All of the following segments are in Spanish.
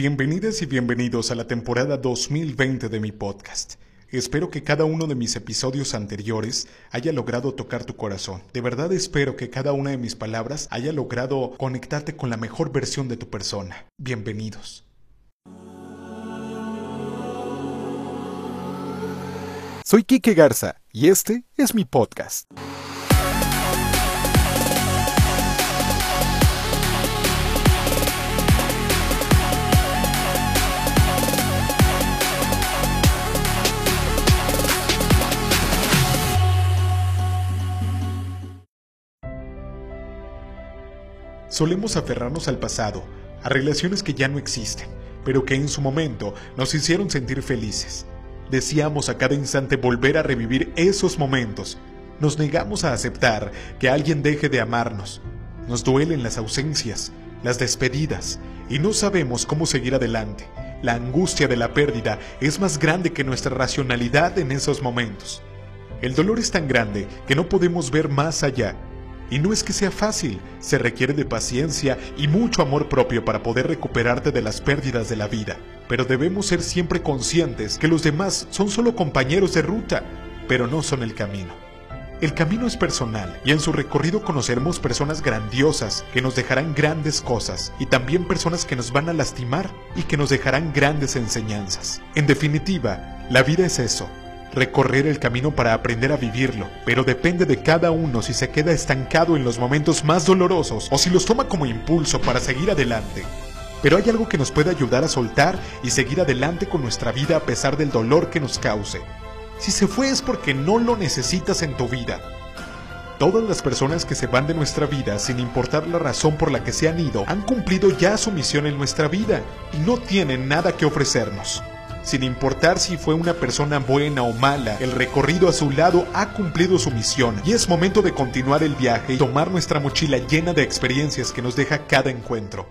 Bienvenidas y bienvenidos a la temporada 2020 de mi podcast. Espero que cada uno de mis episodios anteriores haya logrado tocar tu corazón. De verdad espero que cada una de mis palabras haya logrado conectarte con la mejor versión de tu persona. Bienvenidos. Soy Quique Garza y este es mi podcast. Solemos aferrarnos al pasado, a relaciones que ya no existen, pero que en su momento nos hicieron sentir felices. Deseamos a cada instante volver a revivir esos momentos. Nos negamos a aceptar que alguien deje de amarnos. Nos duelen las ausencias, las despedidas, y no sabemos cómo seguir adelante. La angustia de la pérdida es más grande que nuestra racionalidad en esos momentos. El dolor es tan grande que no podemos ver más allá y no es que sea fácil, se requiere de paciencia y mucho amor propio para poder recuperarte de las pérdidas de la vida. Pero debemos ser siempre conscientes que los demás son solo compañeros de ruta, pero no son el camino. El camino es personal y en su recorrido conoceremos personas grandiosas que nos dejarán grandes cosas y también personas que nos van a lastimar y que nos dejarán grandes enseñanzas. En definitiva, la vida es eso, recorrer el camino para aprender a vivirlo, pero depende de cada uno si se queda estancado en los momentos más dolorosos o si los toma como impulso para seguir adelante. Pero hay algo que nos puede ayudar a soltar y seguir adelante con nuestra vida a pesar del dolor que nos cause. Si se fue es porque no lo necesitas en tu vida. Todas las personas que se van de nuestra vida, sin importar la razón por la que se han ido, han cumplido ya su misión en nuestra vida y no tienen nada que ofrecernos. Sin importar si fue una persona buena o mala, el recorrido a su lado ha cumplido su misión y es momento de continuar el viaje y tomar nuestra mochila llena de experiencias que nos deja cada encuentro.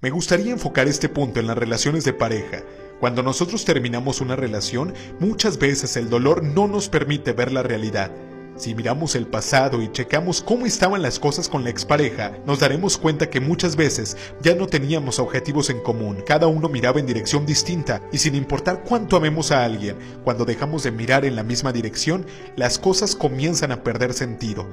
Me gustaría enfocar este punto en las relaciones de pareja. Cuando nosotros terminamos una relación, muchas veces el dolor no nos permite ver la realidad si miramos el pasado y checamos cómo estaban las cosas con la expareja, nos daremos cuenta que muchas veces ya no teníamos objetivos en común, cada uno miraba en dirección distinta y sin importar cuánto amemos a alguien, cuando dejamos de mirar en la misma dirección, las cosas comienzan a perder sentido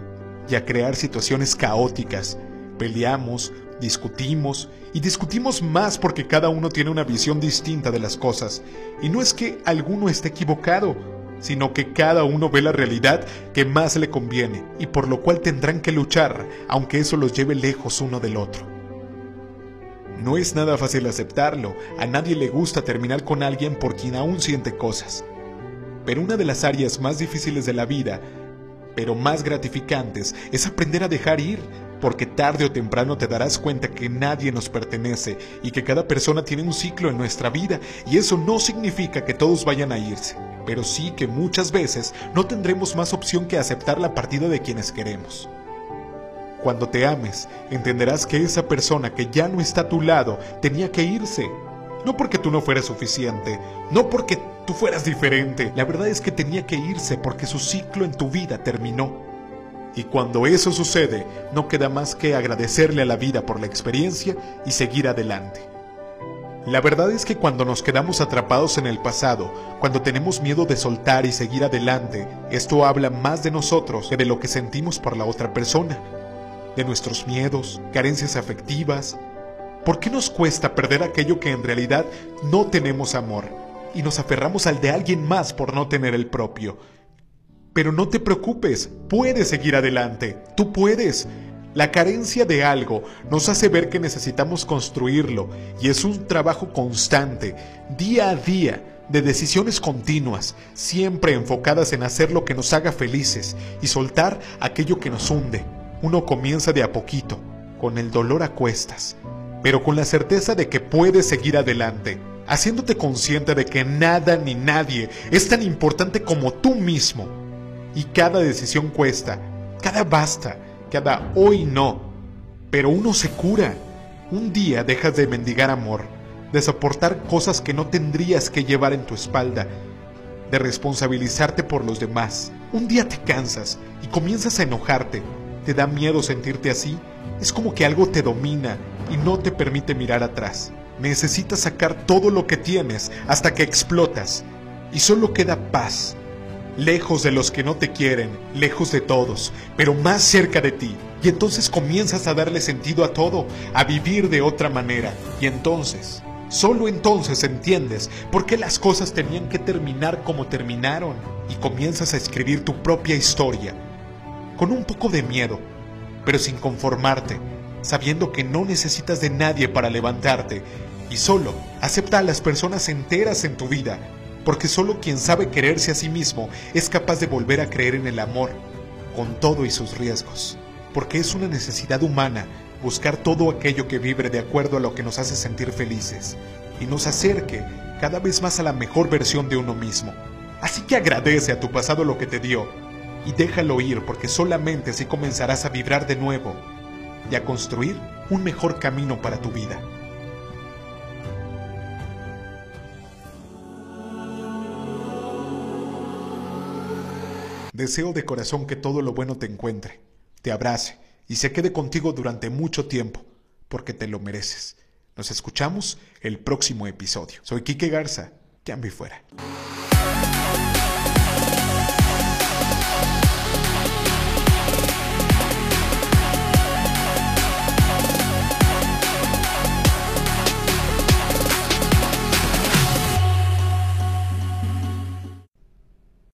y a crear situaciones caóticas. Peleamos, discutimos y discutimos más porque cada uno tiene una visión distinta de las cosas. Y no es que alguno esté equivocado, sino que cada uno ve la realidad que más le conviene y por lo cual tendrán que luchar, aunque eso los lleve lejos uno del otro. No es nada fácil aceptarlo, a nadie le gusta terminar con alguien por quien aún siente cosas. Pero una de las áreas más difíciles de la vida, pero más gratificantes, es aprender a dejar ir, porque tarde o temprano te darás cuenta que nadie nos pertenece y que cada persona tiene un ciclo en nuestra vida y eso no significa que todos vayan a irse pero sí que muchas veces no tendremos más opción que aceptar la partida de quienes queremos. Cuando te ames, entenderás que esa persona que ya no está a tu lado tenía que irse. No porque tú no fueras suficiente, no porque tú fueras diferente, la verdad es que tenía que irse porque su ciclo en tu vida terminó. Y cuando eso sucede, no queda más que agradecerle a la vida por la experiencia y seguir adelante. La verdad es que cuando nos quedamos atrapados en el pasado, cuando tenemos miedo de soltar y seguir adelante, esto habla más de nosotros que de lo que sentimos por la otra persona, de nuestros miedos, carencias afectivas. ¿Por qué nos cuesta perder aquello que en realidad no tenemos amor y nos aferramos al de alguien más por no tener el propio? Pero no te preocupes, puedes seguir adelante, tú puedes. La carencia de algo nos hace ver que necesitamos construirlo y es un trabajo constante, día a día, de decisiones continuas, siempre enfocadas en hacer lo que nos haga felices y soltar aquello que nos hunde. Uno comienza de a poquito, con el dolor a cuestas, pero con la certeza de que puedes seguir adelante, haciéndote consciente de que nada ni nadie es tan importante como tú mismo. Y cada decisión cuesta, cada basta, cada hoy no. Pero uno se cura. Un día dejas de mendigar amor, de soportar cosas que no tendrías que llevar en tu espalda, de responsabilizarte por los demás. Un día te cansas y comienzas a enojarte. Te da miedo sentirte así. Es como que algo te domina y no te permite mirar atrás. necesitas sacar todo lo que tienes hasta que explotas y solo queda paz, lejos de los que no te quieren, lejos de todos, pero más cerca de ti. Y entonces comienzas a darle sentido a todo, a vivir de otra manera. Y entonces, solo entonces entiendes por qué las cosas tenían que terminar como terminaron. Y comienzas a escribir tu propia historia, con un poco de miedo, pero sin conformarte, sabiendo que no necesitas de nadie para levantarte. Y solo acepta a las personas enteras en tu vida porque solo quien sabe quererse a sí mismo es capaz de volver a creer en el amor, con todo y sus riesgos, porque es una necesidad humana buscar todo aquello que vibre de acuerdo a lo que nos hace sentir felices y nos acerque cada vez más a la mejor versión de uno mismo. Así que agradece a tu pasado lo que te dio y déjalo ir porque solamente así comenzarás a vibrar de nuevo y a construir un mejor camino para tu vida. Deseo de corazón que todo lo bueno te encuentre, te abrace y se quede contigo durante mucho tiempo, porque te lo mereces. Nos escuchamos el próximo episodio. Soy Quique Garza, que fuera.